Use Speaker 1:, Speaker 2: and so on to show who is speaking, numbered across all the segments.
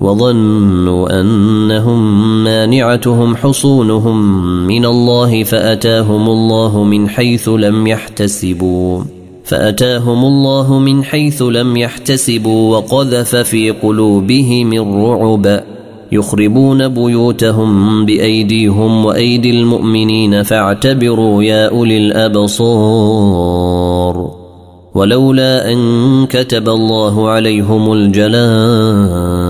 Speaker 1: وظنوا انهم مانعتهم حصونهم من الله فاتاهم الله من حيث لم يحتسبوا فاتاهم الله من حيث لم يحتسبوا وقذف في قلوبهم الرعب يخربون بيوتهم بايديهم وايدي المؤمنين فاعتبروا يا اولي الابصار ولولا ان كتب الله عليهم الجلال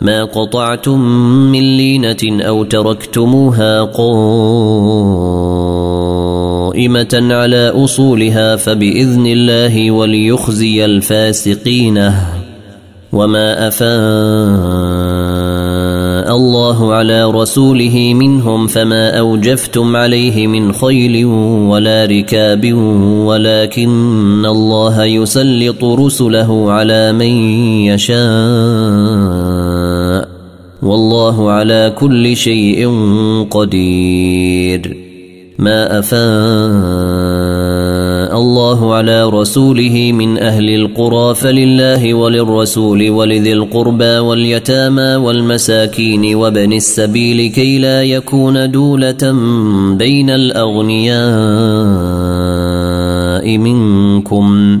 Speaker 1: ما قطعتم من لينة أو تركتموها قائمة على أصولها فبإذن الله وليخزي الفاسقين وما أفاء الله على رسوله منهم فما أوجفتم عليه من خيل ولا ركاب ولكن الله يسلط رسله على من يشاء والله على كل شيء قدير ما افاء الله على رسوله من اهل القرى فلله وللرسول ولذي القربى واليتامى والمساكين وبن السبيل كي لا يكون دوله بين الاغنياء منكم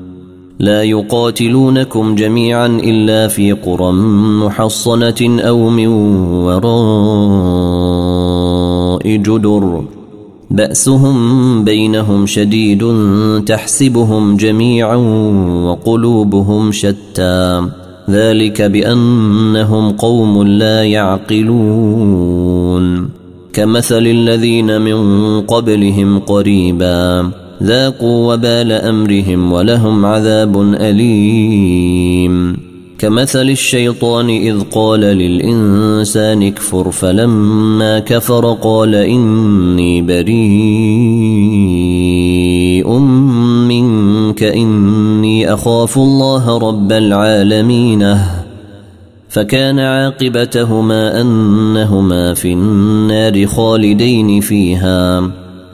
Speaker 1: لا يقاتلونكم جميعا إلا في قرى محصنة أو من وراء جدر بأسهم بينهم شديد تحسبهم جميعا وقلوبهم شتى ذلك بأنهم قوم لا يعقلون كمثل الذين من قبلهم قريباً ذاقوا وبال امرهم ولهم عذاب اليم كمثل الشيطان اذ قال للانسان اكفر فلما كفر قال اني بريء منك اني اخاف الله رب العالمين فكان عاقبتهما انهما في النار خالدين فيها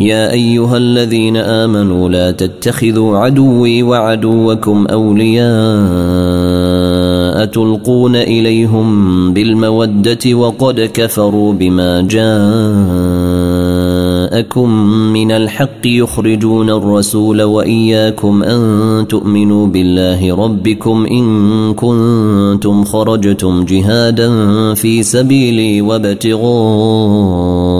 Speaker 1: يا أيها الذين آمنوا لا تتخذوا عدوي وعدوكم أولياء تلقون إليهم بالمودة وقد كفروا بما جاءكم من الحق يخرجون الرسول وإياكم أن تؤمنوا بالله ربكم إن كنتم خرجتم جهادا في سبيلي وابتغاء